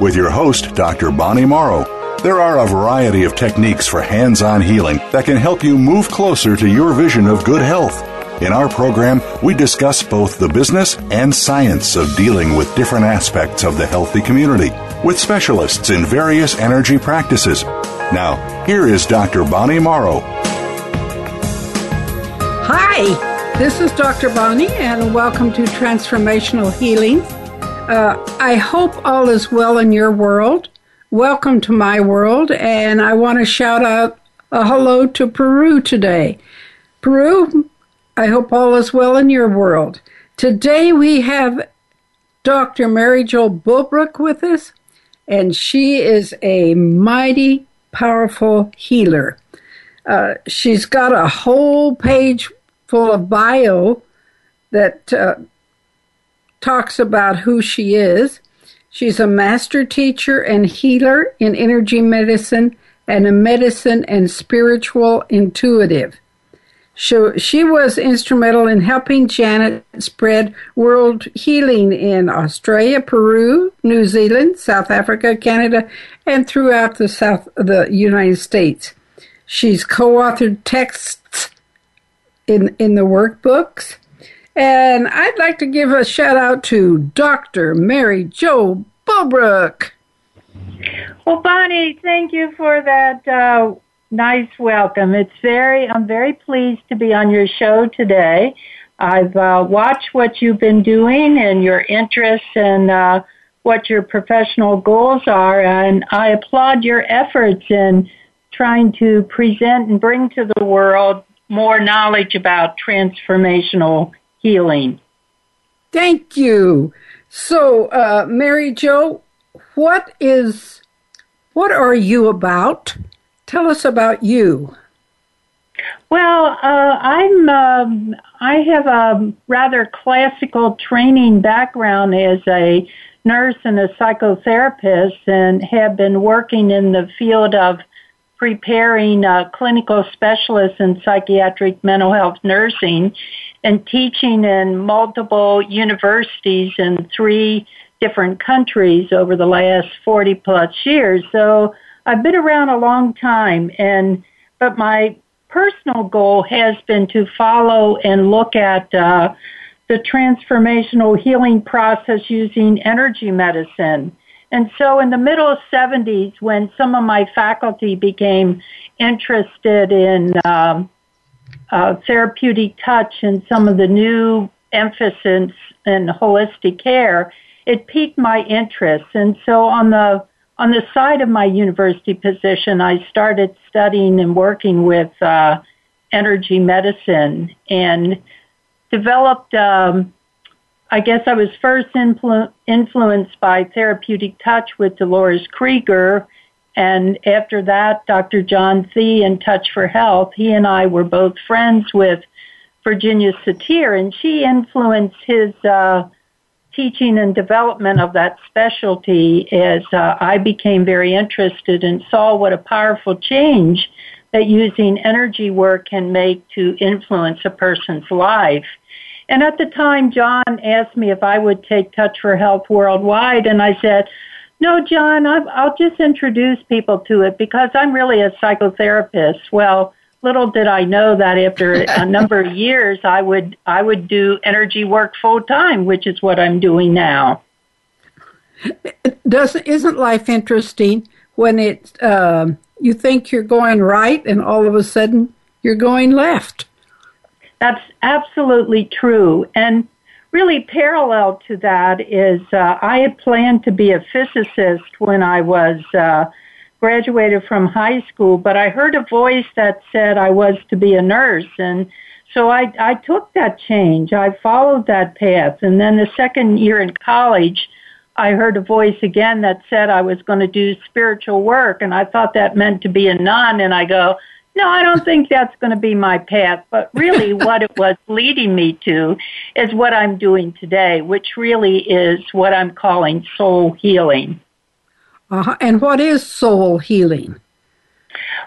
with your host, Dr. Bonnie Morrow. There are a variety of techniques for hands on healing that can help you move closer to your vision of good health. In our program, we discuss both the business and science of dealing with different aspects of the healthy community with specialists in various energy practices. Now, here is Dr. Bonnie Morrow. Hi, this is Dr. Bonnie, and welcome to Transformational Healing. Uh, I hope all is well in your world. Welcome to my world, and I want to shout out a hello to Peru today. Peru, I hope all is well in your world. Today we have Dr. Mary Jo Bulbrook with us, and she is a mighty powerful healer. Uh, she's got a whole page full of bio that uh, talks about who she is. She's a master teacher and healer in energy medicine and a medicine and spiritual intuitive. She, she was instrumental in helping Janet spread world healing in Australia, Peru, New Zealand, South Africa, Canada, and throughout the South the United States. She's co-authored texts in in the workbooks and I'd like to give a shout out to Dr. Mary Jo Bulbrook. Well, Bonnie, thank you for that uh, nice welcome. It's very, I'm very pleased to be on your show today. I've uh, watched what you've been doing and your interests and uh, what your professional goals are, and I applaud your efforts in trying to present and bring to the world more knowledge about transformational healing. Thank you. So, uh, Mary Jo, what is, what are you about? Tell us about you. Well, uh, I'm, um, I have a rather classical training background as a nurse and a psychotherapist and have been working in the field of preparing uh, clinical specialists in psychiatric mental health nursing and teaching in multiple universities in three different countries over the last 40 plus years. So I've been around a long time and, but my personal goal has been to follow and look at, uh, the transformational healing process using energy medicine. And so in the middle 70s, when some of my faculty became interested in um, uh, therapeutic touch and some of the new emphasis in holistic care, it piqued my interest. And so on the on the side of my university position, I started studying and working with uh, energy medicine and developed. Um, I guess I was first influ- influenced by therapeutic touch with Dolores Krieger and after that, Dr. John Thie in Touch for Health, he and I were both friends with Virginia Satir, and she influenced his uh, teaching and development of that specialty as uh, I became very interested and saw what a powerful change that using energy work can make to influence a person's life. And at the time, John asked me if I would take Touch for Health worldwide, and I said, no, John, i will just introduce people to it because I'm really a psychotherapist. Well, little did I know that after a number of years, I would I would do energy work full time, which is what I'm doing now. Doesn't isn't life interesting when it um, you think you're going right and all of a sudden you're going left? That's absolutely true, and really parallel to that is uh, I had planned to be a physicist when I was uh, graduated from high school, but I heard a voice that said I was to be a nurse. And so I, I took that change. I followed that path. And then the second year in college, I heard a voice again that said I was going to do spiritual work. And I thought that meant to be a nun. And I go, no, I don't think that's going to be my path. But really, what it was leading me to is what I'm doing today, which really is what I'm calling soul healing. Uh-huh. And what is soul healing?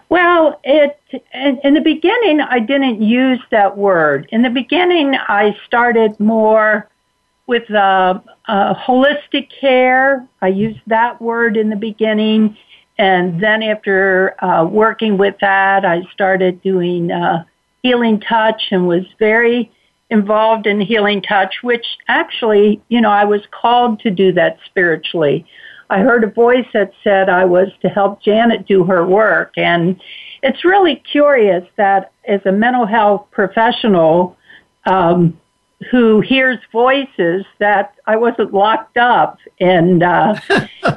Well, it in, in the beginning I didn't use that word. In the beginning, I started more with uh, uh, holistic care. I used that word in the beginning, and then after uh, working with that, I started doing uh, healing touch and was very involved in healing touch, which actually, you know, I was called to do that spiritually. I heard a voice that said I was to help Janet do her work. And it's really curious that as a mental health professional um, who hears voices that I wasn't locked up. And uh,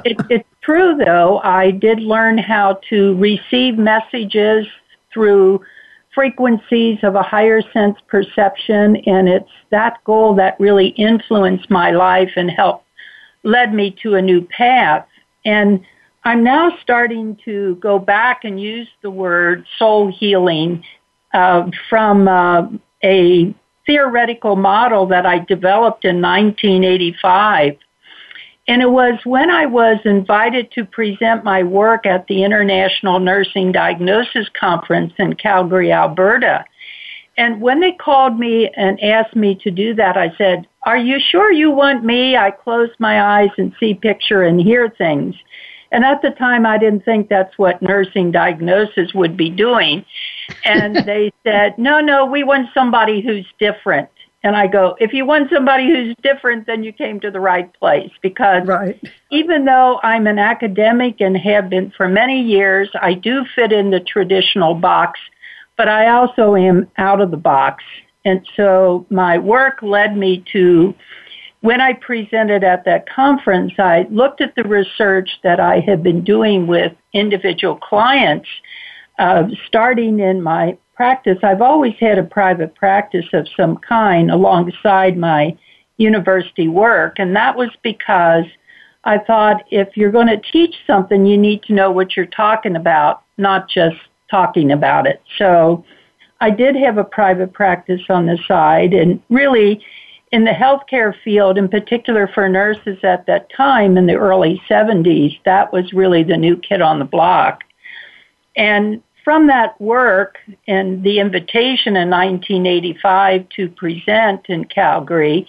it, it's true, though. I did learn how to receive messages through frequencies of a higher sense perception, and it's that goal that really influenced my life and helped led me to a new path. And I'm now starting to go back and use the word soul healing uh, from uh, a theoretical model that I developed in 1985. And it was when I was invited to present my work at the International Nursing Diagnosis Conference in Calgary, Alberta. And when they called me and asked me to do that, I said, are you sure you want me? I close my eyes and see picture and hear things. And at the time, I didn't think that's what nursing diagnosis would be doing. And they said, no, no, we want somebody who's different. And I go, if you want somebody who's different, then you came to the right place because right. even though I'm an academic and have been for many years, I do fit in the traditional box but I also am out of the box. And so my work led me to, when I presented at that conference, I looked at the research that I had been doing with individual clients, uh, starting in my practice. I've always had a private practice of some kind alongside my university work, and that was because I thought if you're going to teach something, you need to know what you're talking about, not just talking about it. So I did have a private practice on the side and really in the healthcare field, in particular for nurses at that time in the early 70s, that was really the new kid on the block. And from that work and the invitation in 1985 to present in Calgary,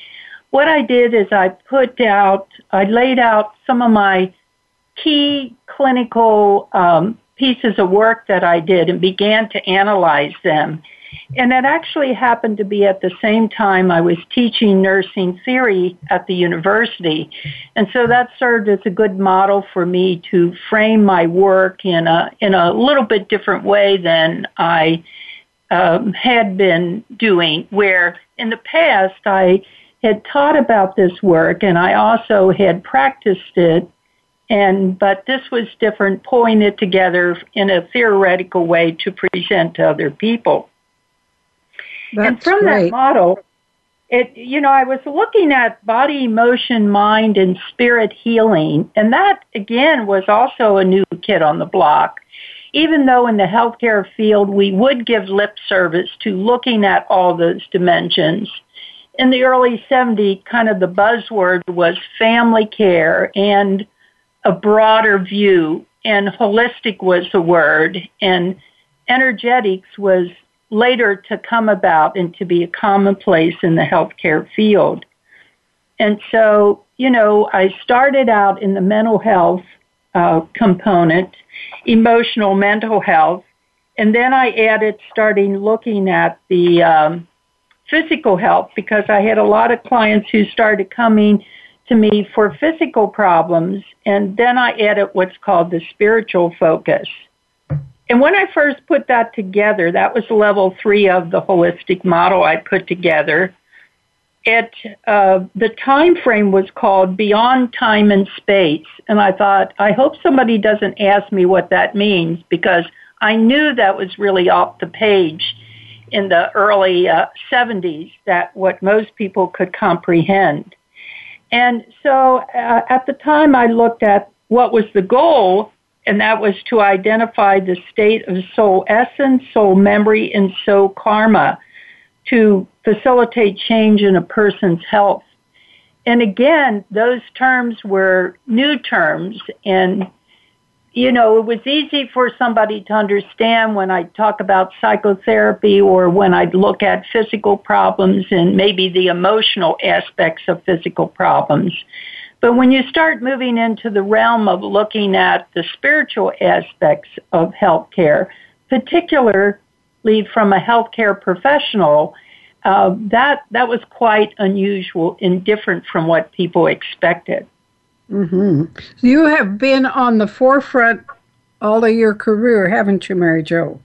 what I did is I put out, I laid out some of my key clinical um, pieces of work that I did and began to analyze them. And that actually happened to be at the same time I was teaching nursing theory at the university. And so that served as a good model for me to frame my work in a, in a little bit different way than I um, had been doing, where in the past I had taught about this work and I also had practiced it and but this was different, pulling it together in a theoretical way to present to other people. That's and from great. that model, it you know I was looking at body, emotion, mind, and spirit healing, and that again was also a new kid on the block. Even though in the healthcare field we would give lip service to looking at all those dimensions, in the early 70s, kind of the buzzword was family care and a broader view, and holistic was the word, and energetics was later to come about and to be a commonplace in the healthcare field. And so, you know, I started out in the mental health uh, component, emotional mental health, and then I added starting looking at the um, physical health because I had a lot of clients who started coming to me for physical problems, and then I added what's called the spiritual focus. And when I first put that together, that was level three of the holistic model I put together. it uh, the time frame was called Beyond Time and Space, and I thought I hope somebody doesn't ask me what that means because I knew that was really off the page in the early uh, 70s that what most people could comprehend. And so uh, at the time I looked at what was the goal and that was to identify the state of soul essence, soul memory, and soul karma to facilitate change in a person's health. And again, those terms were new terms and you know, it was easy for somebody to understand when I talk about psychotherapy or when I'd look at physical problems and maybe the emotional aspects of physical problems. But when you start moving into the realm of looking at the spiritual aspects of healthcare, particularly from a healthcare professional, uh, that that was quite unusual and different from what people expected. Mm-hmm. You have been on the forefront all of your career, haven't you, Mary Jo?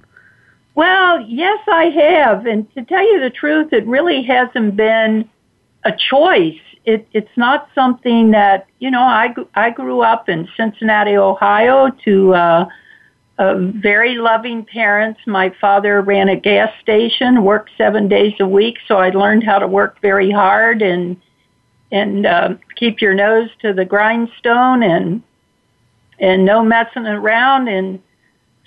Well, yes, I have. And to tell you the truth, it really hasn't been a choice. It, it's not something that, you know, I, I grew up in Cincinnati, Ohio to uh, uh, very loving parents. My father ran a gas station, worked seven days a week, so I learned how to work very hard and and uh, keep your nose to the grindstone and and no messing around and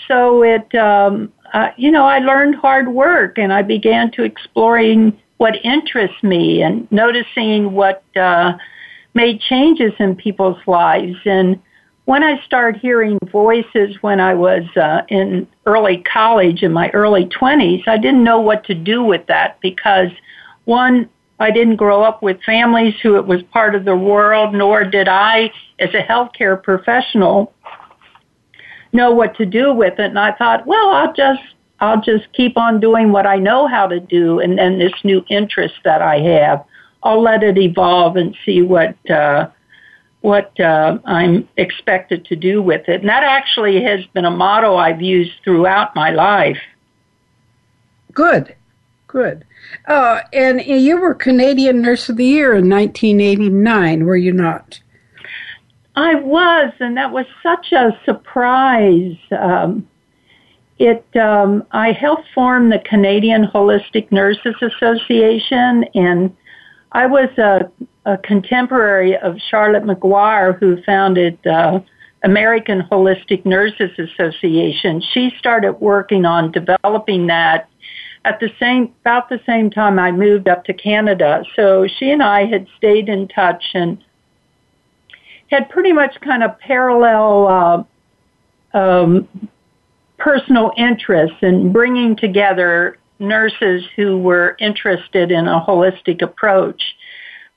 so it um uh, you know I learned hard work and I began to exploring what interests me and noticing what uh made changes in people's lives and when I started hearing voices when I was uh, in early college in my early 20s, I didn't know what to do with that because one, I didn't grow up with families who it was part of the world, nor did I, as a healthcare professional, know what to do with it. And I thought, well, I'll just I'll just keep on doing what I know how to do, and then this new interest that I have, I'll let it evolve and see what uh, what uh, I'm expected to do with it. And that actually has been a motto I've used throughout my life. Good, good. Uh, and you were Canadian Nurse of the Year in 1989, were you not? I was, and that was such a surprise. Um, it, um, I helped form the Canadian Holistic Nurses Association, and I was a, a contemporary of Charlotte McGuire, who founded uh, American Holistic Nurses Association. She started working on developing that at the same about the same time I moved up to Canada. So she and I had stayed in touch and had pretty much kind of parallel uh, um, personal interests in bringing together nurses who were interested in a holistic approach.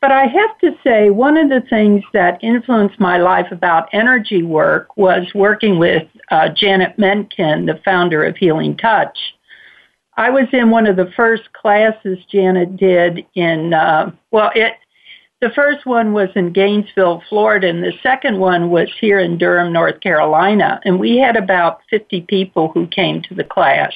But I have to say, one of the things that influenced my life about energy work was working with uh, Janet Mentgen, the founder of Healing Touch. I was in one of the first classes Janet did in, uh, well, it, the first one was in Gainesville, Florida, and the second one was here in Durham, North Carolina. And we had about 50 people who came to the class.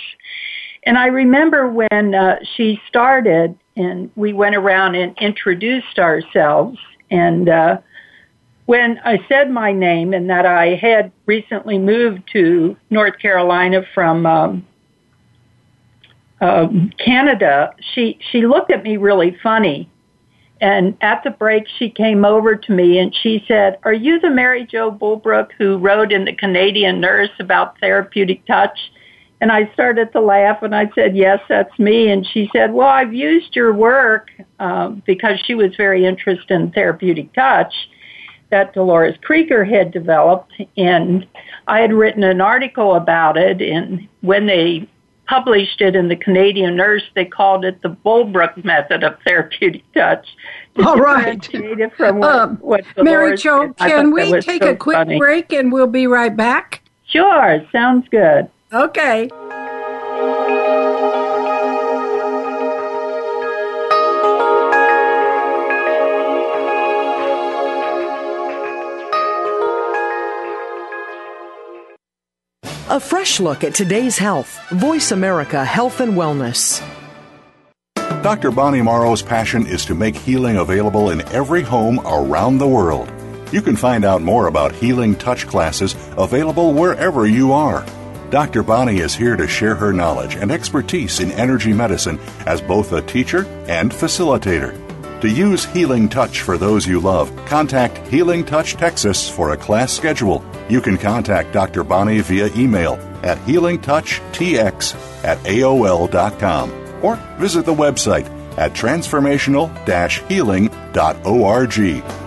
And I remember when uh, she started, and we went around and introduced ourselves. And uh, when I said my name and that I had recently moved to North Carolina from um, um, Canada, she she looked at me really funny. And at the break, she came over to me and she said, "Are you the Mary Jo Bulbrook who wrote in the Canadian Nurse about therapeutic touch?" And I started to laugh and I said, "Yes, that's me." And she said, "Well, I've used your work um, because she was very interested in therapeutic touch." that Dolores Krieger had developed, and I had written an article about it. And when they published it in the Canadian Nurse. They called it the Bulbrook method of therapeutic touch. All right. From what, um, what Mary Jo, can we take so a quick funny. break and we'll be right back? Sure, sounds good. Okay. A fresh look at today's health. Voice America Health and Wellness. Dr. Bonnie Morrow's passion is to make healing available in every home around the world. You can find out more about healing touch classes available wherever you are. Dr. Bonnie is here to share her knowledge and expertise in energy medicine as both a teacher and facilitator. To use Healing Touch for those you love, contact Healing Touch Texas for a class schedule. You can contact Dr. Bonnie via email at healingtouchtx at aol.com or visit the website at transformational-healing.org.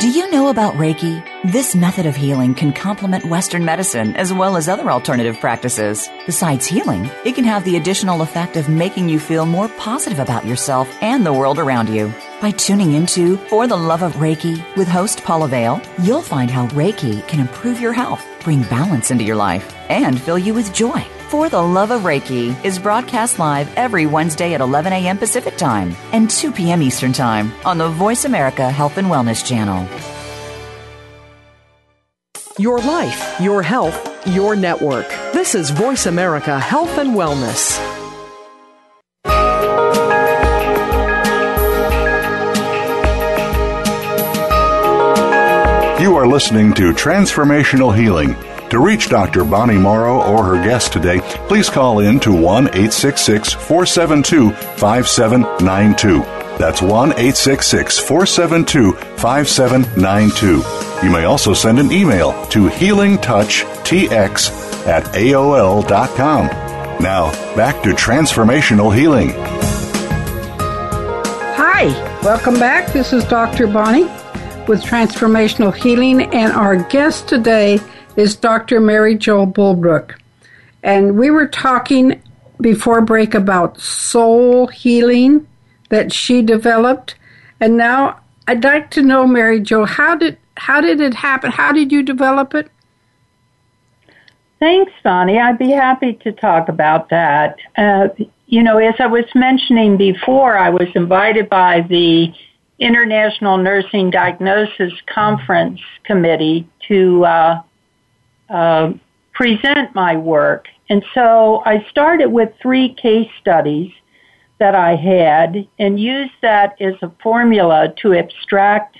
Do you know about Reiki? This method of healing can complement Western medicine as well as other alternative practices. Besides healing, it can have the additional effect of making you feel more positive about yourself and the world around you. By tuning into For the Love of Reiki with host Paula Vale, you'll find how Reiki can improve your health, bring balance into your life, and fill you with joy. For the Love of Reiki is broadcast live every Wednesday at 11 a.m. Pacific Time and 2 p.m. Eastern Time on the Voice America Health and Wellness Channel. Your life, your health, your network. This is Voice America Health and Wellness. You are listening to Transformational Healing. To reach Dr. Bonnie Morrow or her guest today, please call in to 1 866 472 5792. That's 1 866 472 5792. You may also send an email to healingtouchtx at AOL.com. Now, back to transformational healing. Hi, welcome back. This is Dr. Bonnie with Transformational Healing, and our guest today is Dr. Mary Jo Bulbrook. And we were talking before break about soul healing that she developed. And now I'd like to know, Mary Jo, how did how did it happen? How did you develop it? Thanks, Bonnie. I'd be happy to talk about that. Uh, you know, as I was mentioning before, I was invited by the International Nursing Diagnosis Conference Committee to uh, uh, present my work. And so I started with three case studies that I had and used that as a formula to abstract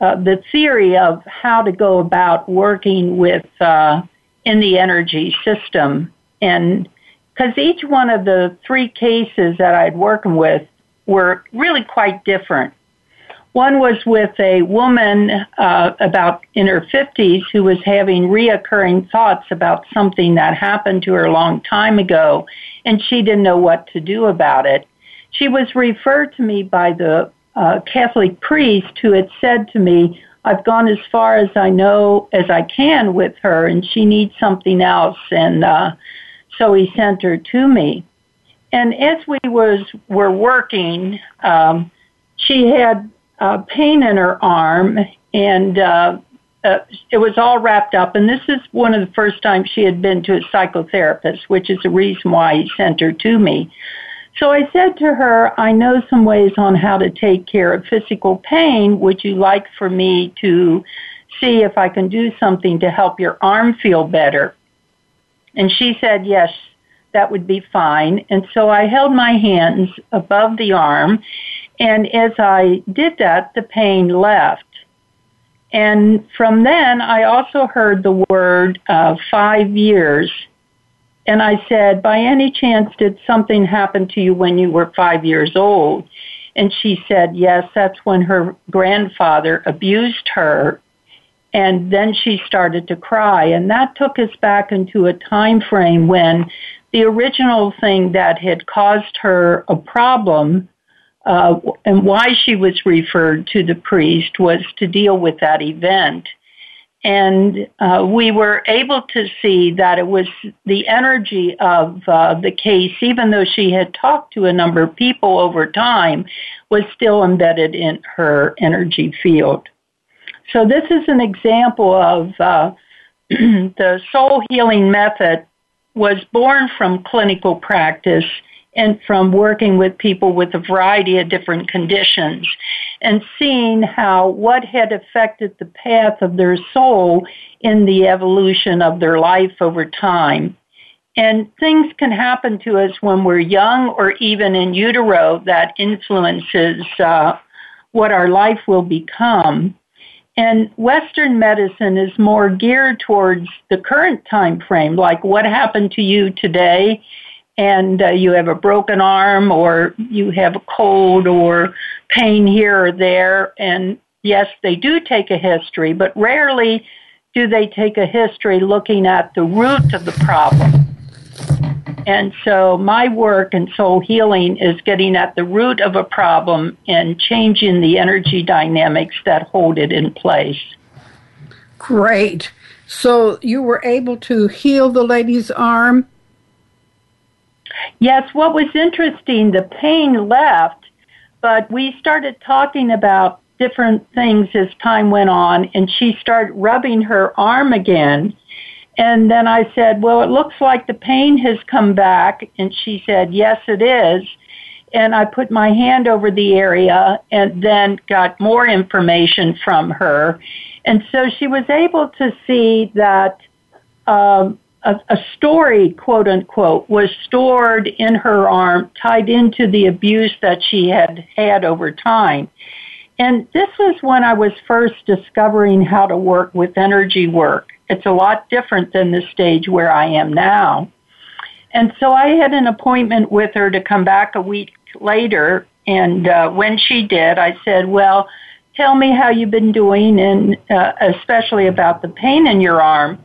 uh, the theory of how to go about working with uh, in the energy system. And because each one of the three cases that I'd working with were really quite different. One was with a woman uh, about in her 50s who was having reoccurring thoughts about something that happened to her a long time ago, and she didn't know what to do about it. She was referred to me by the uh, Catholic priest who had said to me, I've gone as far as I know as I can with her, and she needs something else. And uh, so he sent her to me. And as we was were working, um, she had uh, pain in her arm, and uh, uh, it was all wrapped up. And this is one of the first times she had been to a psychotherapist, which is the reason why he sent her to me. So I said to her, I know some ways on how to take care of physical pain. Would you like for me to see if I can do something to help your arm feel better? And she said, yes, that would be fine. And so I held my hands above the arm and as I did that, the pain left. And from then, I also heard the word uh, five years. And I said, by any chance, did something happen to you when you were five years old? And she said, yes, that's when her grandfather abused her. And then she started to cry. And that took us back into a time frame when the original thing that had caused her a problem uh, and why she was referred to the priest was to deal with that event. And uh, we were able to see that it was the energy of uh, the case, even though she had talked to a number of people over time, was still embedded in her energy field. So this is an example of uh, the soul healing method was born from clinical practice and from working with people with a variety of different conditions and seeing how what had affected the path of their soul in the evolution of their life over time. And things can happen to us when we're young or even in utero that influences uh, what our life will become. And Western medicine is more geared towards the current time frame, like what happened to you today, and uh, you have a broken arm, or you have a cold, or pain here or there. And yes, they do take a history, but rarely do they take a history looking at the root of the problem. And so my work in soul healing is getting at the root of a problem and changing the energy dynamics that hold it in place. Great. So you were able to heal the lady's arm? Yes, what was interesting, the pain left, but we started talking about different things as time went on and she started rubbing her arm again and then I said, well, it looks like the pain has come back. And she said, yes, it is. And I put my hand over the area and then got more information from her. And so she was able to see that um, a, a story, quote unquote, was stored in her arm, tied into the abuse that she had had over time. And this was when I was first discovering how to work with energy work. It's a lot different than the stage where I am now. And so I had an appointment with her to come back a week later. And uh, when she did, I said, Well, tell me how you've been doing, and uh, especially about the pain in your arm.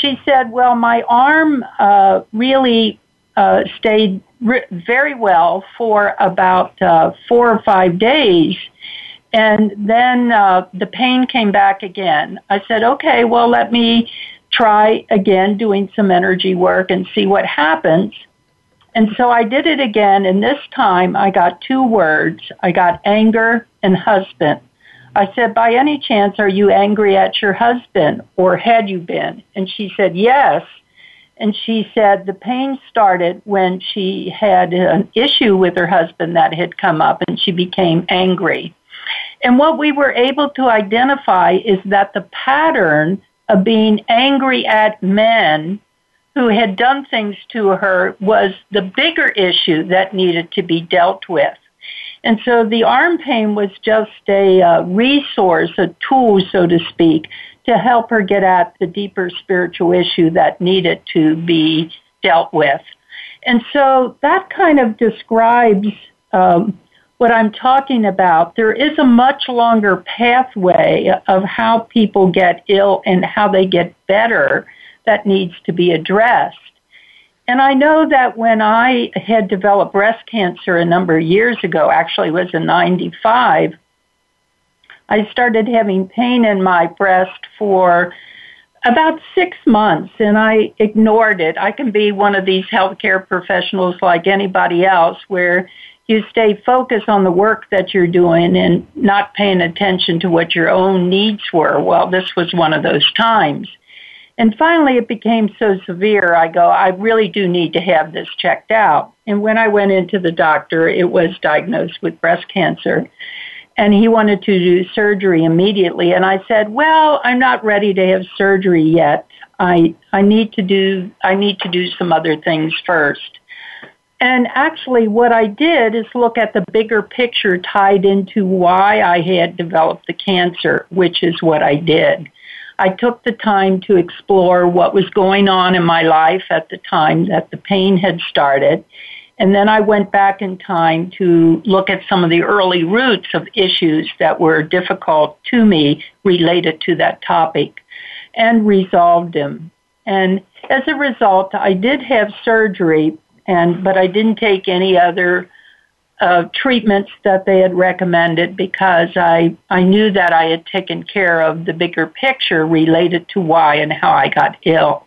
She said, Well, my arm uh, really uh, stayed re- very well for about uh, four or five days. And then uh, the pain came back again. I said, okay, well, let me try again doing some energy work and see what happens. And so I did it again, and this time I got two words. I got anger and husband. I said, by any chance, are you angry at your husband, or had you been? And she said, yes. And she said the pain started when she had an issue with her husband that had come up, and she became angry. And what we were able to identify is that the pattern of being angry at men who had done things to her was the bigger issue that needed to be dealt with. And so the arm pain was just a uh, resource, a tool, so to speak, to help her get at the deeper spiritual issue that needed to be dealt with. And so that kind of describes um, what I'm talking about, there is a much longer pathway of how people get ill and how they get better that needs to be addressed. And I know that when I had developed breast cancer a number of years ago, actually was in 95, I started having pain in my breast for about six months and I ignored it. I can be one of these healthcare professionals like anybody else where you stay focused on the work that you're doing and not paying attention to what your own needs were. Well, this was one of those times. And finally, it became so severe, I go, I really do need to have this checked out. And when I went into the doctor, it was diagnosed with breast cancer. And he wanted to do surgery immediately. And I said, well, I'm not ready to have surgery yet. I, I need to do, I need to do some other things first. And actually, what I did is look at the bigger picture tied into why I had developed the cancer, which is what I did. I took the time to explore what was going on in my life at the time that the pain had started. And then I went back in time to look at some of the early roots of issues that were difficult to me related to that topic and resolved them. And as a result, I did have surgery, and but I didn't take any other uh, treatments that they had recommended because I I knew that I had taken care of the bigger picture related to why and how I got ill.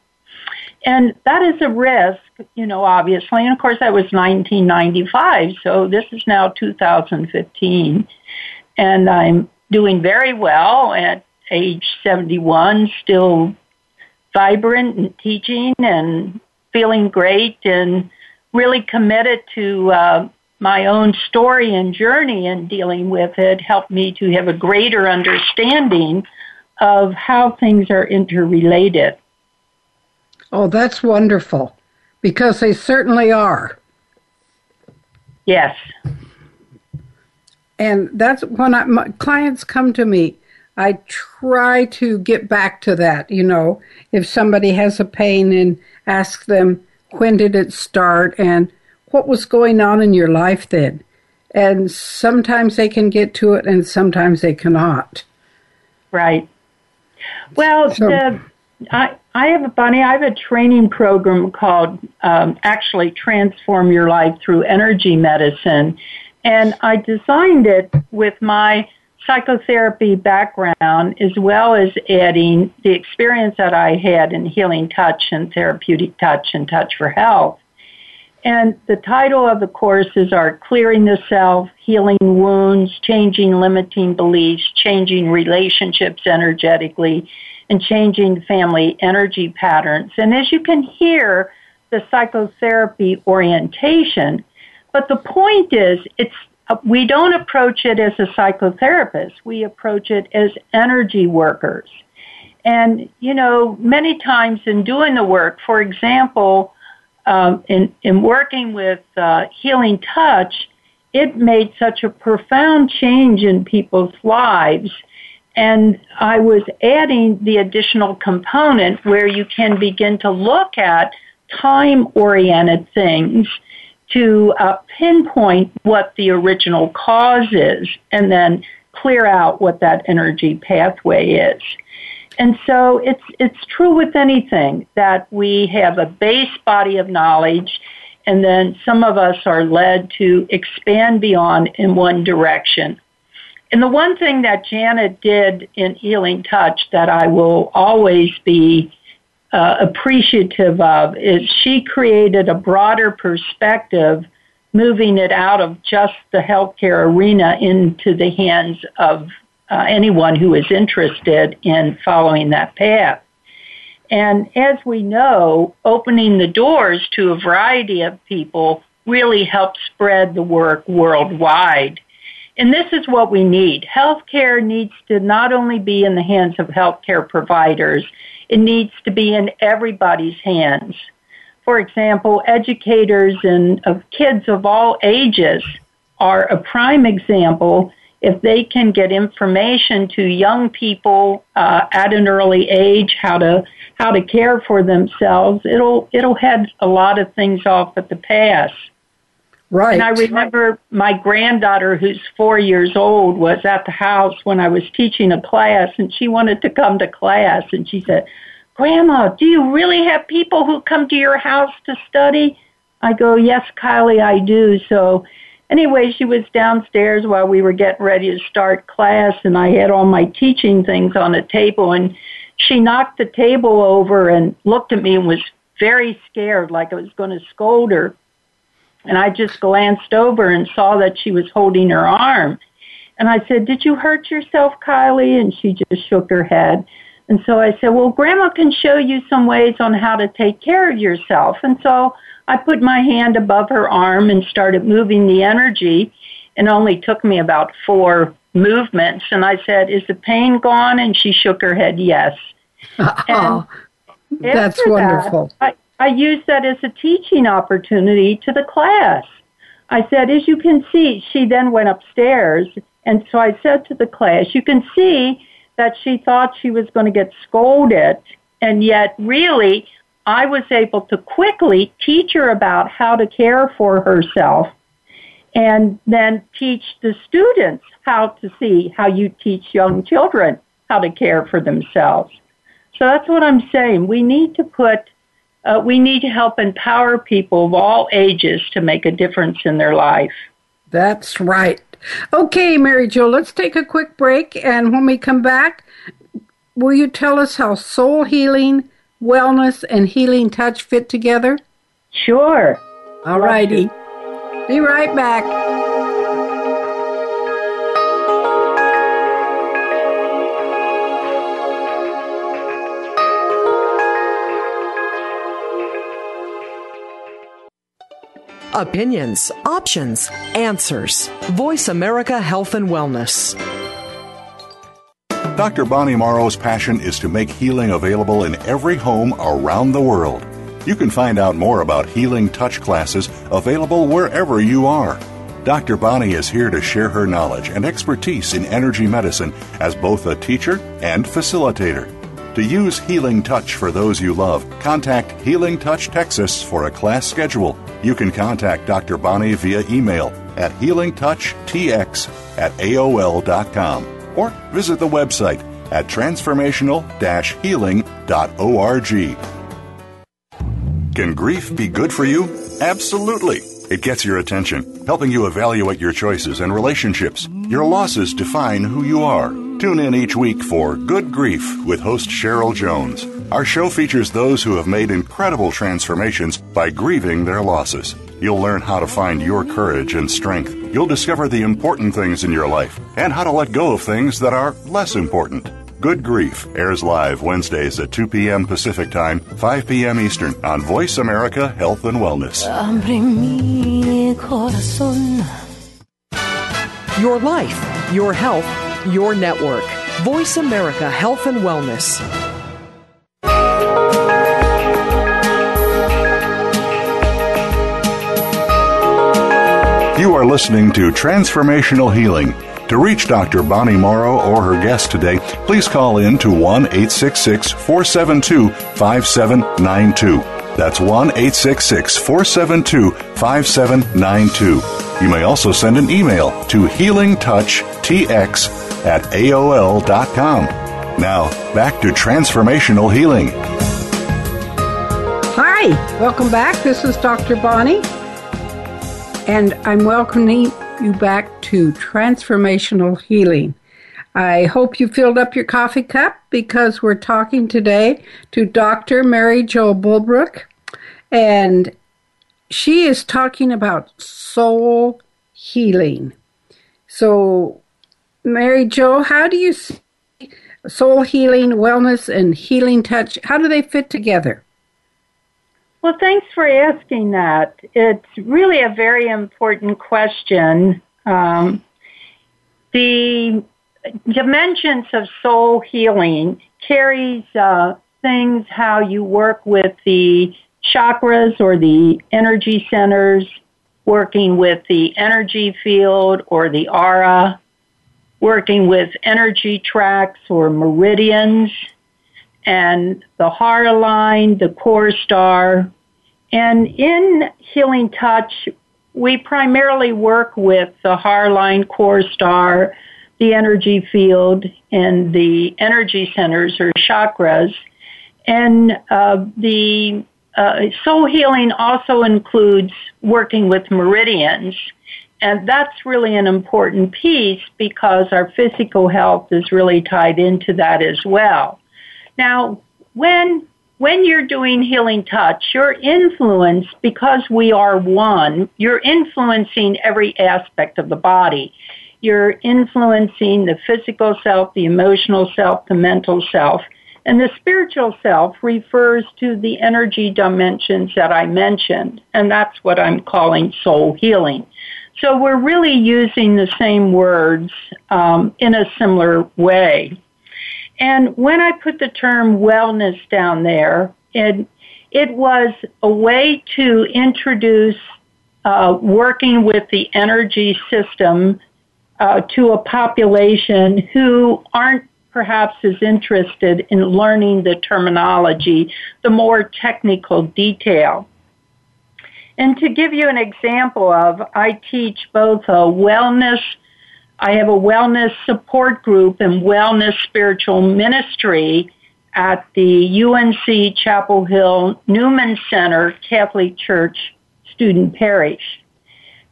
And that is a risk, you know, obviously. And of course, that was 1995, so this is now 2015. And I'm doing very well at age 71, still vibrant and teaching and feeling great and really committed to uh, my own story and journey in dealing with it helped me to have a greater understanding of how things are interrelated. Oh, that's wonderful. Because they certainly are. Yes. And that's when I, my clients come to me. I try to get back to that. You know, if somebody has a pain and ask them, when did it start and what was going on in your life then? And sometimes they can get to it and sometimes they cannot. Right. Well, so, the, I, I have a Bonnie. I have a training program called um, actually Transform Your Life Through Energy Medicine. And I designed it with my psychotherapy background as well as adding the experience that I had in healing touch and therapeutic touch and touch for health. And the title of the course is Our Clearing the Self, Healing Wounds, Changing Limiting Beliefs, Changing Relationships Energetically, and Changing Family Energy Patterns. And as you can hear, the psychotherapy orientation, but the point is, it's we don't approach it as a psychotherapist. We approach it as energy workers. And, you know, many times in doing the work, for example, um, in, in working with uh, Healing Touch, it made such a profound change in people's lives. And I was adding the additional component where you can begin to look at time oriented things to uh, pinpoint what the original cause is and then clear out what that energy pathway is. And so it's, it's true with anything that we have a base body of knowledge and then some of us are led to expand beyond in one direction. And the one thing that Janet did in Healing Touch that I will always be uh, appreciative of is she created a broader perspective, moving it out of just the healthcare arena into the hands of uh, anyone who is interested in following that path. And as we know, opening the doors to a variety of people really helps spread the work worldwide. And this is what we need. Healthcare needs to not only be in the hands of healthcare providers, it needs to be in everybody's hands. For example, educators and of kids of all ages are a prime example if they can get information to young people uh, at an early age how to how to care for themselves it'll it'll head a lot of things off at the pass. Right and i remember my granddaughter who's four years old was at the house when i was teaching a class and she wanted to come to class and she said grandma do you really have people who come to your house to study? I go yes kylie i do. So anyway, she was downstairs while we were getting ready to start class, and I had all my teaching things on a table, and she knocked the table over and looked at me and was very scared, like I was going to scold her. And I just glanced over and saw that she was holding her arm. And I said, Did you hurt yourself, Kylie? And she just shook her head. And so I said, Well, Grandma can show you some ways on how to take care of yourself. And so I put my hand above her arm and started moving the energy. It only took me about four movements. And I said, Is the pain gone? And she shook her head, Yes. Oh, that's wonderful. That, I, I used that as a teaching opportunity to the class. I said, As you can see, she then went upstairs. And so I said to the class, You can see that she thought she was going to get scolded. And yet, really, I was able to quickly teach her about how to care for herself and then teach the students how to see how you teach young children how to care for themselves. So that's what I'm saying. We need to put, uh, we need to help empower people of all ages to make a difference in their life. That's right. Okay, Mary Jo, let's take a quick break. And when we come back, will you tell us how soul healing wellness, and healing touch fit together? Sure. All righty. Be right back. Opinions, options, answers. Voice America Health and Wellness. Dr. Bonnie Morrow's passion is to make healing available in every home around the world. You can find out more about Healing Touch classes available wherever you are. Dr. Bonnie is here to share her knowledge and expertise in energy medicine as both a teacher and facilitator. To use Healing Touch for those you love, contact Healing Touch Texas for a class schedule. You can contact Dr. Bonnie via email at healingtouchtx at AOL.com or visit the website at transformational-healing.org. Can grief be good for you? Absolutely. It gets your attention, helping you evaluate your choices and relationships. Your losses define who you are. Tune in each week for Good Grief with host Cheryl Jones. Our show features those who have made incredible transformations by grieving their losses. You'll learn how to find your courage and strength. You'll discover the important things in your life and how to let go of things that are less important. Good Grief airs live Wednesdays at 2 p.m. Pacific Time, 5 p.m. Eastern on Voice America Health and Wellness. Your life, your health, your network. Voice America Health and Wellness. You are listening to Transformational Healing. To reach Dr. Bonnie Morrow or her guest today, please call in to 1 866 472 5792. That's 1 866 472 5792. You may also send an email to healingtouchtx at AOL.com. Now, back to transformational healing. Hi, welcome back. This is Dr. Bonnie and I'm welcoming you back to Transformational Healing. I hope you filled up your coffee cup because we're talking today to Dr. Mary Jo Bulbrook, and she is talking about soul healing. So, Mary Jo, how do you see soul healing, wellness, and healing touch? How do they fit together? Well, thanks for asking that. It's really a very important question. Um, the dimensions of soul healing carries uh, things how you work with the chakras or the energy centers, working with the energy field or the aura, working with energy tracks or meridians, and the heart line, the core star. And in Healing Touch, we primarily work with the heart line, core star, the energy field, and the energy centers or chakras. And uh, the uh, soul healing also includes working with meridians. And that's really an important piece because our physical health is really tied into that as well. Now, when when you're doing healing touch, your influence, because we are one, you're influencing every aspect of the body. You're influencing the physical self, the emotional self, the mental self. And the spiritual self refers to the energy dimensions that I mentioned. And that's what I'm calling soul healing. So we're really using the same words um, in a similar way. And when I put the term wellness down there, it, it was a way to introduce uh, working with the energy system uh, to a population who aren't perhaps as interested in learning the terminology, the more technical detail. And to give you an example of, I teach both a wellness I have a wellness support group and wellness spiritual ministry at the UNC Chapel Hill Newman Center Catholic Church student parish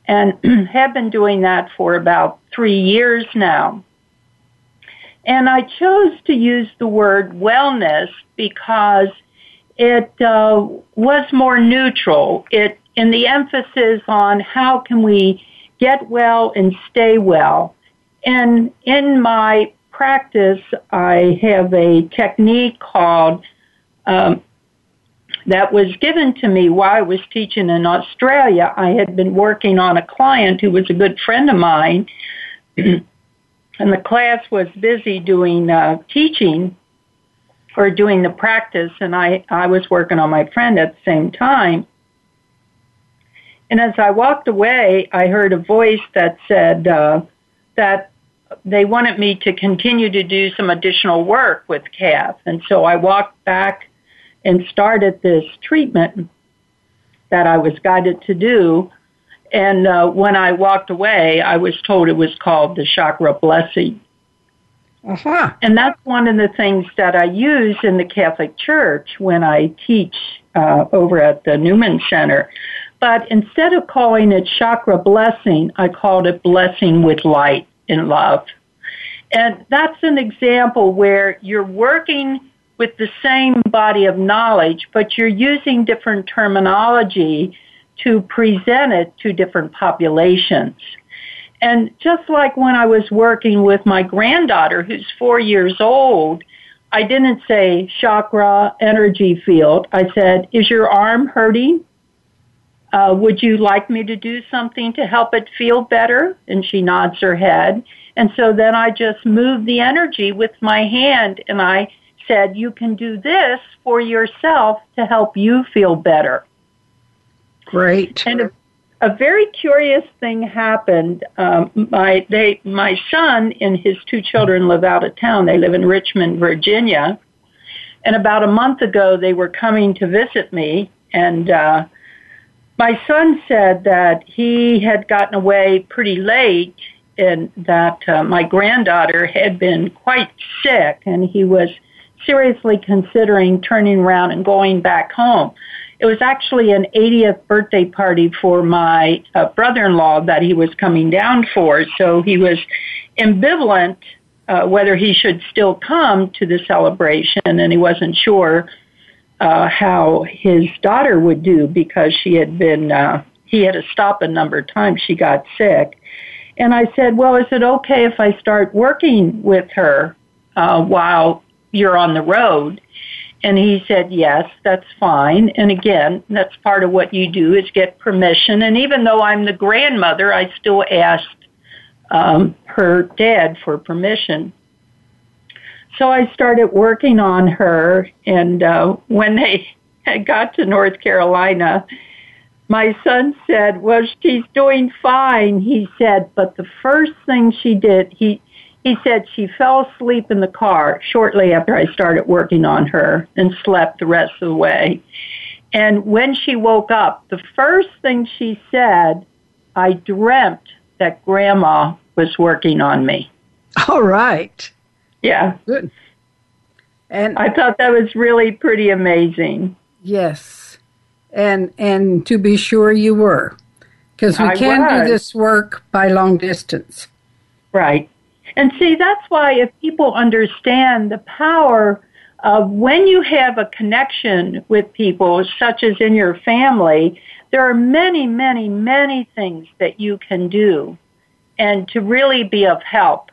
and have been doing that for about three years now. And I chose to use the word wellness because it uh, was more neutral. It in the emphasis on how can we get well and stay well. And in my practice, I have a technique called um, that was given to me while I was teaching in Australia. I had been working on a client who was a good friend of mine, and the class was busy doing uh, teaching. or doing the practice, and I, I was working on my friend at the same time. And as I walked away, I heard a voice that said uh, that they wanted me to continue to do some additional work with Kath. And so I walked back and started this treatment that I was guided to do. And uh, when I walked away, I was told it was called the chakra blessing. Uh-huh. And that's one of the things that I use in the Catholic Church when I teach uh, over at the Newman Center. But instead of calling it chakra blessing, I called it blessing with light and love. And that's an example where you're working with the same body of knowledge, but you're using different terminology to present it to different populations. And just like when I was working with my granddaughter who's four years old, I didn't say chakra energy field. I said, is your arm hurting? Uh, would you like me to do something to help it feel better? And she nods her head. And so then I just moved the energy with my hand and I said, you can do this for yourself to help you feel better. Great. And a, a very curious thing happened. Um, my they my son and his two children live out of town. They live in Richmond, Virginia. And about a month ago, they were coming to visit me, and uh, my son said that he had gotten away pretty late, and that uh, my granddaughter had been quite sick, and he was seriously considering turning around and going back home. It was actually an 80th birthday party for my uh, brother-in-law that he was coming down for, so he was ambivalent uh, whether he should still come to the celebration, and he wasn't sure uh, how his daughter would do because she had been uh, he had to stop a number of times. She got sick, and I said, "Well, is it okay if I start working with her uh, while you're on the road?" And he said, yes, that's fine. And again, that's part of what you do is get permission. And even though I'm the grandmother, I still asked um, her dad for permission. So I started working on her. And uh, when they got to North Carolina, my son said, well, she's doing fine. He said, but the first thing she did, he, he said she fell asleep in the car shortly after I started working on her and slept the rest of the way. And when she woke up, the first thing she said, I dreamt that grandma was working on me. All right. Yeah. Good. And I thought that was really pretty amazing. Yes. And and to be sure you were. Because we I can was. do this work by long distance. Right. And see, that's why if people understand the power of when you have a connection with people, such as in your family, there are many, many, many things that you can do and to really be of help.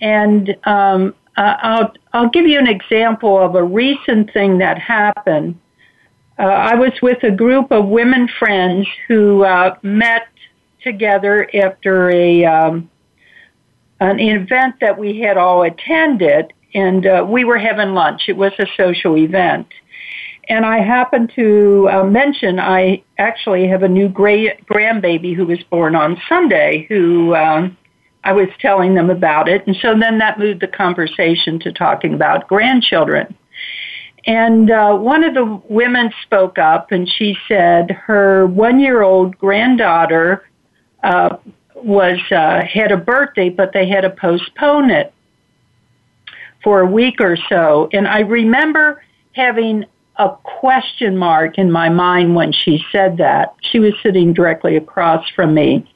And um, uh, I'll, I'll give you an example of a recent thing that happened. Uh, I was with a group of women friends who uh, met together after a um, an event that we had all attended, and uh, we were having lunch. It was a social event. And I happened to uh, mention I actually have a new gra- grandbaby who was born on Sunday who um, I was telling them about it. And so then that moved the conversation to talking about grandchildren. And uh, one of the women spoke up and she said her one year old granddaughter uh, was uh, had a birthday, but they had to postpone it for a week or so. And I remember having a question mark in my mind when she said that. She was sitting directly across from me.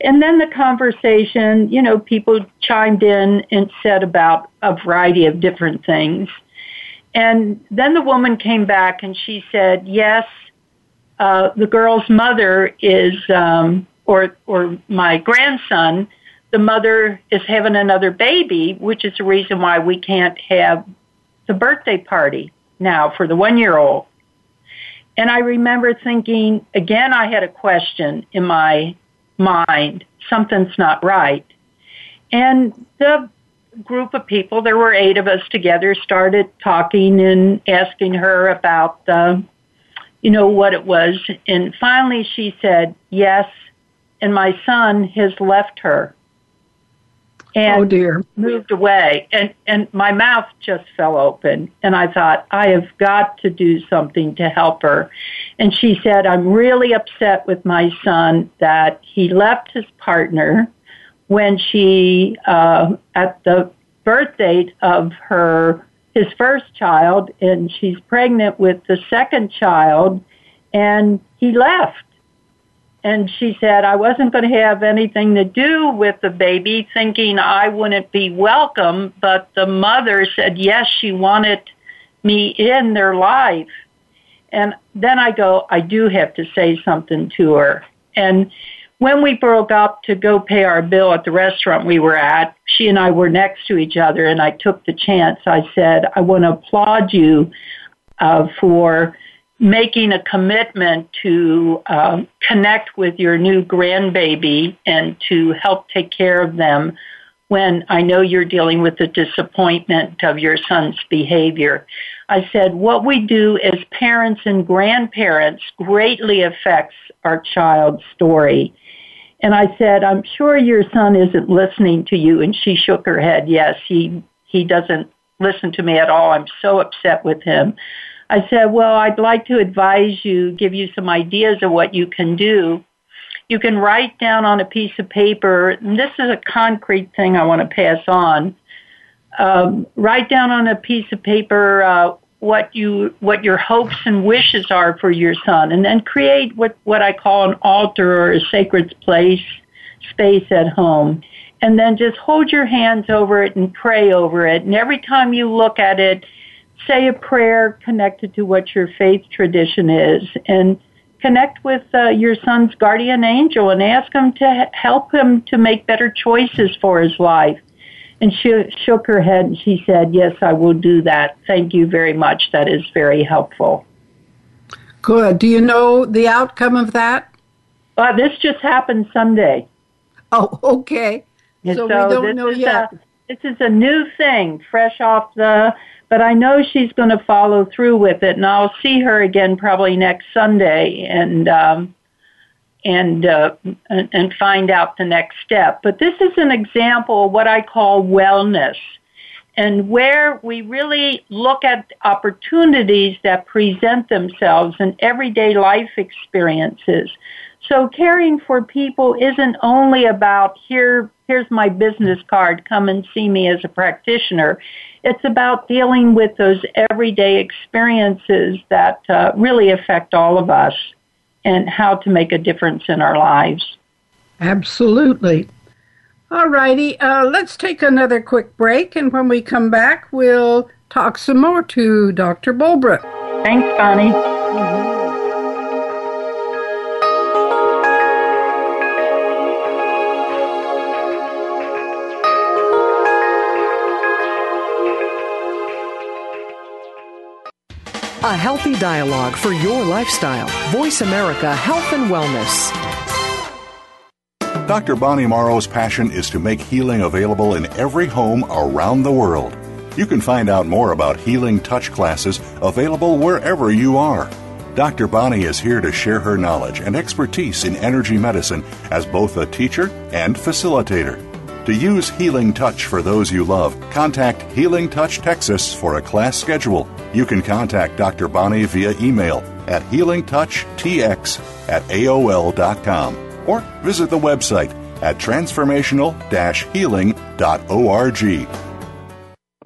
And then the conversation, you know, people chimed in and said about a variety of different things. And then the woman came back and she said, yes, uh, the girl's mother is, um, or, or my grandson, the mother is having another baby, which is the reason why we can't have the birthday party now for the one year old. And I remember thinking, again, I had a question in my mind. Something's not right. And the group of people, there were eight of us together, started talking and asking her about, the, you know, what it was. And finally she said, yes, and my son has left her and oh dear. moved away. And and my mouth just fell open. And i thought i have got to do something to help her. And she said i'm really upset with my son that he left his partner when she uh at the birth date of her his first child. And she's pregnant with the second child. And he left and she said I wasn't going to have anything to do with the baby, thinking I wouldn't be welcome. But the mother said yes, she wanted me in their life. And then I go, I do have to say something to her. And when we broke up to go pay our bill at the restaurant we were at, she and I were next to each other, and I took the chance. I said, I want to applaud you uh, for making a commitment to um, connect with your new grandbaby and to help take care of them when I know you're dealing with the disappointment of your son's behavior. I said, what we do as parents and grandparents greatly affects our child's story. And I said, I'm sure your son isn't listening to you. And she shook her head. Yes, he, he doesn't listen to me at all. I'm so upset with him. I said, well, I'd like to advise you, give you some ideas of what you can do. You can write down on a piece of paper, and this is a concrete thing I want to pass on. Um, write down on a piece of paper uh, what you what your hopes and wishes are for your son, and then create what what I call an altar or a sacred place space at home. And then just hold your hands over it and pray over it. And every time you look at it, say a prayer connected to what your faith tradition is and connect with uh, your son's guardian angel and ask him to help him to make better choices for his life. And she shook her head and she said, Yes, I will do that. Thank you very much. That is very helpful. Good. Do you know the outcome of that? Uh, this just happened Sunday. Oh, okay. So, so we don't know yet. A, this is a new thing, fresh off the but I know she's going to follow through with it, and I'll see her again probably next Sunday and um, and uh, and find out the next step. But this is an example of what I call wellness, and where we really look at opportunities that present themselves in everyday life experiences. So caring for people isn't only about here here's my business card, come and see me as a practitioner. It's about dealing with those everyday experiences that uh, really affect all of us and how to make a difference in our lives. Absolutely. All righty, uh, let's take another quick break, and when we come back, we'll talk some more to Dr. Bulbrook. Thanks, Bonnie. A healthy dialogue for your lifestyle. Voice America Health and Wellness. Dr. Bonnie Morrow's passion is to make healing available in every home around the world. You can find out more about healing touch classes available wherever you are. Dr. Bonnie is here to share her knowledge and expertise in energy medicine as both a teacher and facilitator. To use Healing Touch for those you love, contact Healing Touch Texas for a class schedule. You can contact Dr. Bonnie via email at healingtouchtx at AOL.com or visit the website at transformational-healing.org.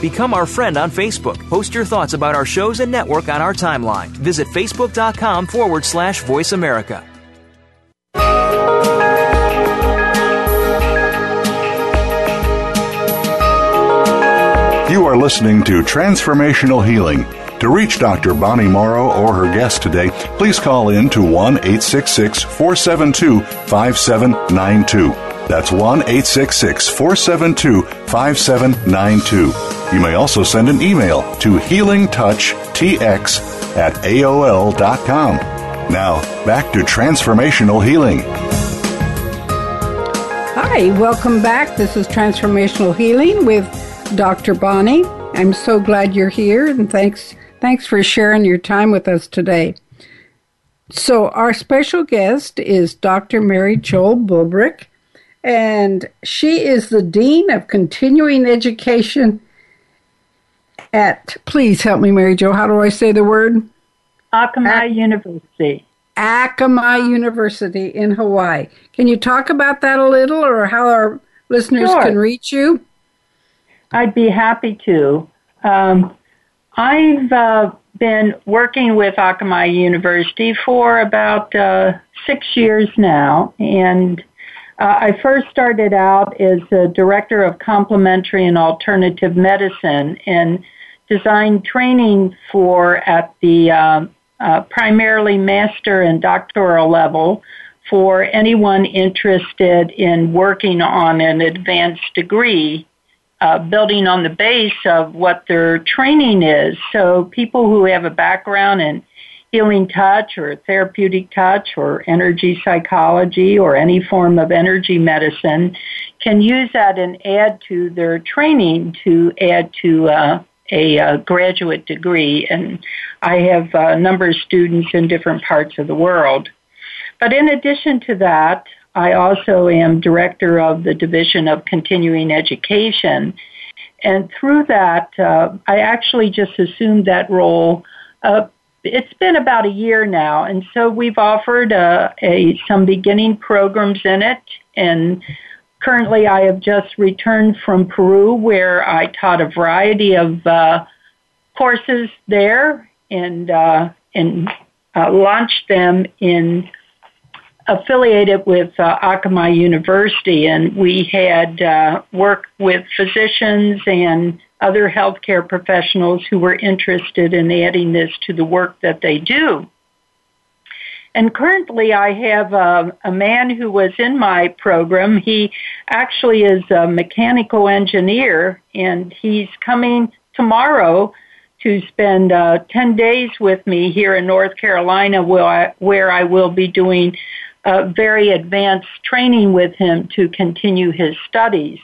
Become our friend on Facebook. Post your thoughts about our shows and network on our timeline. Visit facebook.com forward slash voice America. You are listening to Transformational Healing. To reach Dr. Bonnie Morrow or her guest today, please call in to 1 866 472 5792. That's 1 866 472 5792. You may also send an email to healingtouchtx at AOL.com. Now, back to transformational healing. Hi, welcome back. This is Transformational Healing with Dr. Bonnie. I'm so glad you're here and thanks thanks for sharing your time with us today. So, our special guest is Dr. Mary Joel Bulbrook, and she is the Dean of Continuing Education at, please help me, Mary Jo, how do I say the word? Akamai University. Akamai University in Hawaii. Can you talk about that a little or how our listeners sure. can reach you? I'd be happy to. Um, I've uh, been working with Akamai University for about uh, six years now, and uh, I first started out as a director of complementary and alternative medicine and designed training for at the uh, uh, primarily master and doctoral level for anyone interested in working on an advanced degree, uh, building on the base of what their training is. So people who have a background in healing touch or therapeutic touch or energy psychology or any form of energy medicine can use that and add to their training to add to uh, a uh, graduate degree, and I have a number of students in different parts of the world. But in addition to that, I also am director of the Division of Continuing Education. And through that, uh, I actually just assumed that role. Uh, it's been about a year now, and so we've offered uh, a, some beginning programs in it, and Currently, I have just returned from Peru where I taught a variety of uh, courses there and, uh, and uh, launched them in affiliated with uh, Akamai University, and we had uh, worked with physicians and other healthcare professionals who were interested in adding this to the work that they do. And currently, I have a, a man who was in my program. He actually is a mechanical engineer, and he's coming tomorrow to spend uh, 10 days with me here in North Carolina, where I, where I will be doing uh, very advanced training with him to continue his studies.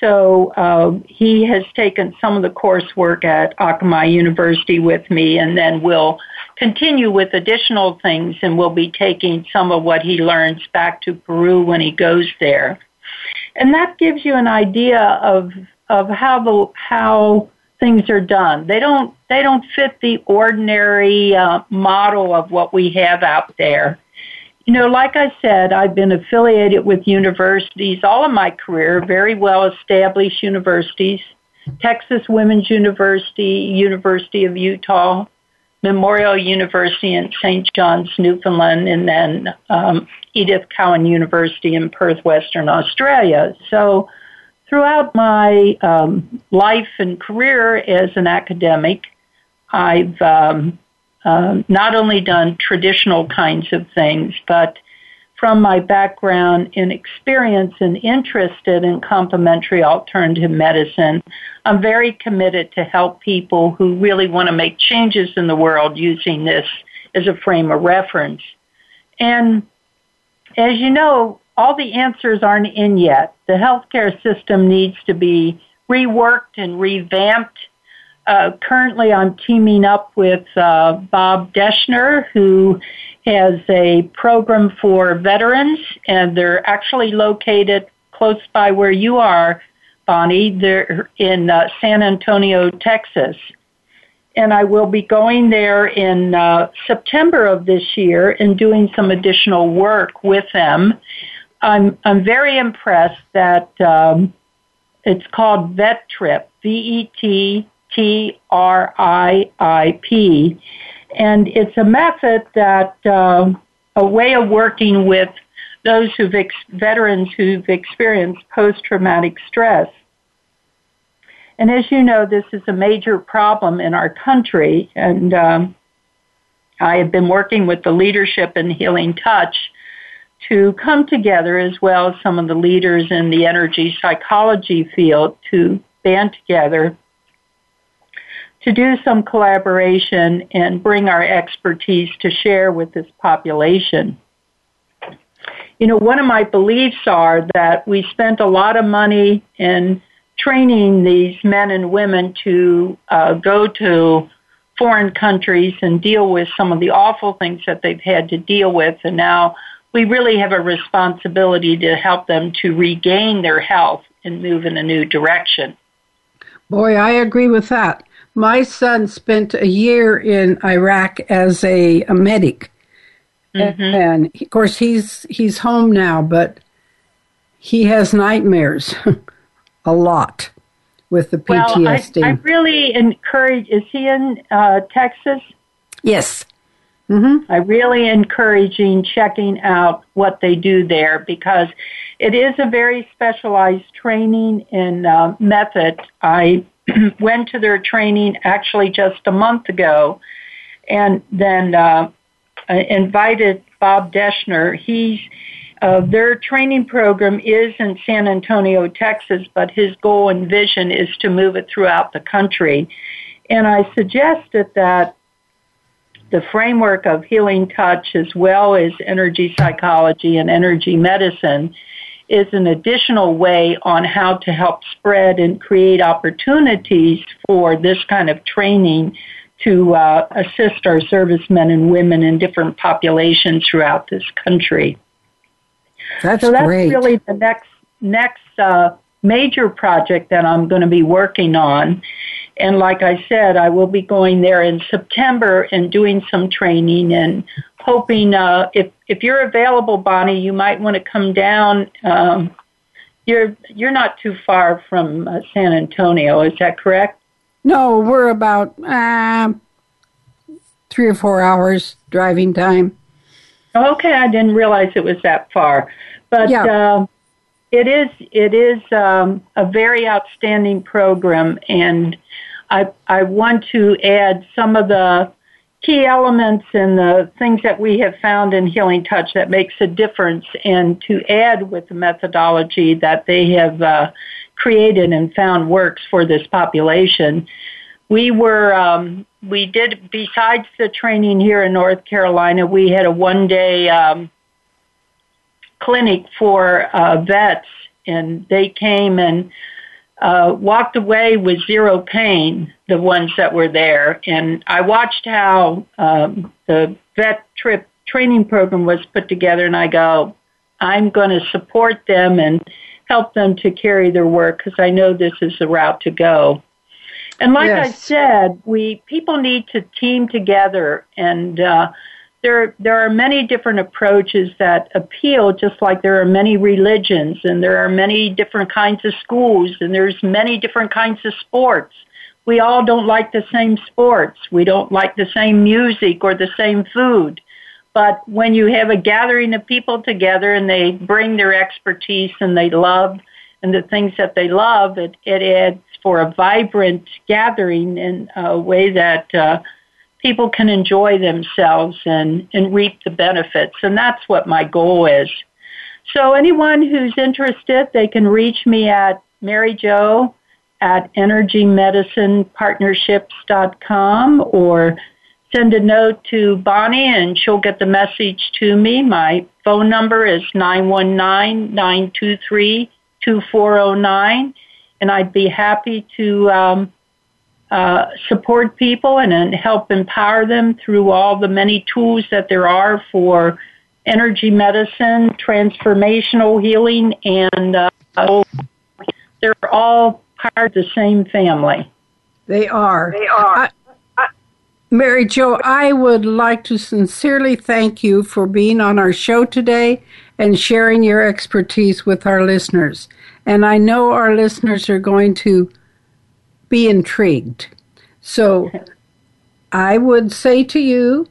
So uh, he has taken some of the coursework at Akamai University with me, and then will continue with additional things, and will be taking some of what he learns back to Peru when he goes there. And that gives you an idea of of how the how things are done. They don't they don't fit the ordinary uh, model of what we have out there. You know, like I said, I've been affiliated with universities all of my career, very well established universities, Texas Women's University, University of Utah, Memorial University in St. John's, Newfoundland, and then um, Edith Cowan University in Perth, Western Australia. So, throughout my um, life and career as an academic, I've um, uh, not only done traditional kinds of things, but from my background in experience and interested in complementary alternative medicine, I'm very committed to help people who really want to make changes in the world using this as a frame of reference. And as you know, all the answers aren't in yet. The healthcare system needs to be reworked and revamped uh, currently, I'm teaming up with uh, Bob Deschner, who has a program for veterans, and they're actually located close by where you are, Bonnie. They're in uh, San Antonio, Texas. And I will be going there in uh, September of this year and doing some additional work with them. I'm I'm very impressed that um, it's called Vet Trip, V E T T R I I P. And it's a method that, uh, a way of working with those who've, ex- veterans who've experienced post traumatic stress. And as you know, this is a major problem in our country. And um, I have been working with the leadership in Healing Touch to come together as well as some of the leaders in the energy psychology field to band together to do some collaboration and bring our expertise to share with this population. You know, one of my beliefs are that we spent a lot of money in training these men and women to uh, go to foreign countries and deal with some of the awful things that they've had to deal with, and now we really have a responsibility to help them to regain their health and move in a new direction. Boy, I agree with that. My son spent a year in Iraq as a, a medic. Mm-hmm. And of course he's he's home now, but he has nightmares a lot with the PTSD. Well, I, I really encourage. Is he in uh, Texas? Yes. Mm-hmm. I really encouraging checking out what they do there because it is a very specialized training and uh, method. I went to their training actually just a month ago, and then uh, invited Bob Deschner. He's uh, their training program is in San Antonio, Texas, but his goal and vision is to move it throughout the country. And I suggested that the framework of healing touch as well as energy psychology and energy medicine is an additional way on how to help spread and create opportunities for this kind of training to uh, assist our servicemen and women in different populations throughout this country. That's so that's great. really the next next uh, major project that I'm going to be working on. And like I said, I will be going there in September and doing some training and hoping uh, if if you're available, Bonnie, you might want to come down. Um, you're you're not too far from uh, San Antonio, is that correct? No, we're about uh, three or four hours driving time. Okay, I didn't realize it was that far, but Yeah. uh, it is it is um, a very outstanding program, and I I want to add some of the key elements and the things that we have found in Healing Touch that makes a difference, and to add with the methodology that they have uh, created and found works for this population. We were um, we did besides the training here in North Carolina, we had a one day um, clinic for uh, vets, and they came and uh, walked away with zero pain. The ones that were there, and I watched how um, the vet trip training program was put together, and I go, I'm going to support them and help them to carry their work because I know this is the route to go. And like I said, we people need to team together, and uh, there there are many different approaches that appeal. Just like there are many religions, and there are many different kinds of schools, and there's many different kinds of sports. We all don't like the same sports. We don't like the same music or the same food. But when you have a gathering of people together and they bring their expertise and they love and the things that they love, it, it adds for a vibrant gathering in a way that uh, people can enjoy themselves and, and reap the benefits. And that's what my goal is. So anyone who's interested, they can reach me at Mary Jo at energymedicinepartnerships.com or send a note to Bonnie and she'll get the message to me. My phone number is 919-923-2409 and I'd be happy to um, uh, support people and, and help empower them through all the many tools that there are for energy medicine, transformational healing, and uh, they're all part of the same family. They are. They are. I- Mary Jo, I would like to sincerely thank you for being on our show today and sharing your expertise with our listeners. And I know our listeners are going to be intrigued. So I would say to you,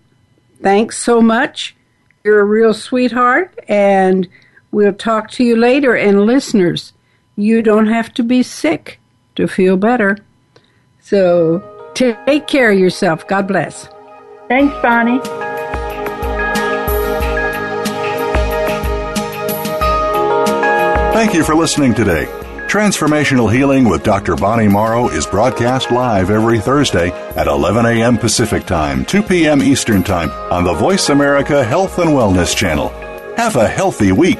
thanks so much. You're a real sweetheart, and we'll talk to you later. And listeners, you don't have to be sick to feel better. So take care of yourself. God bless. Thanks, Bonnie. Thank you for listening today. Transformational Healing with Dr. Bonnie Morrow is broadcast live every Thursday at 11 a.m. Pacific Time, 2 p.m. Eastern Time on the Voice America Health and Wellness Channel. Have a healthy week.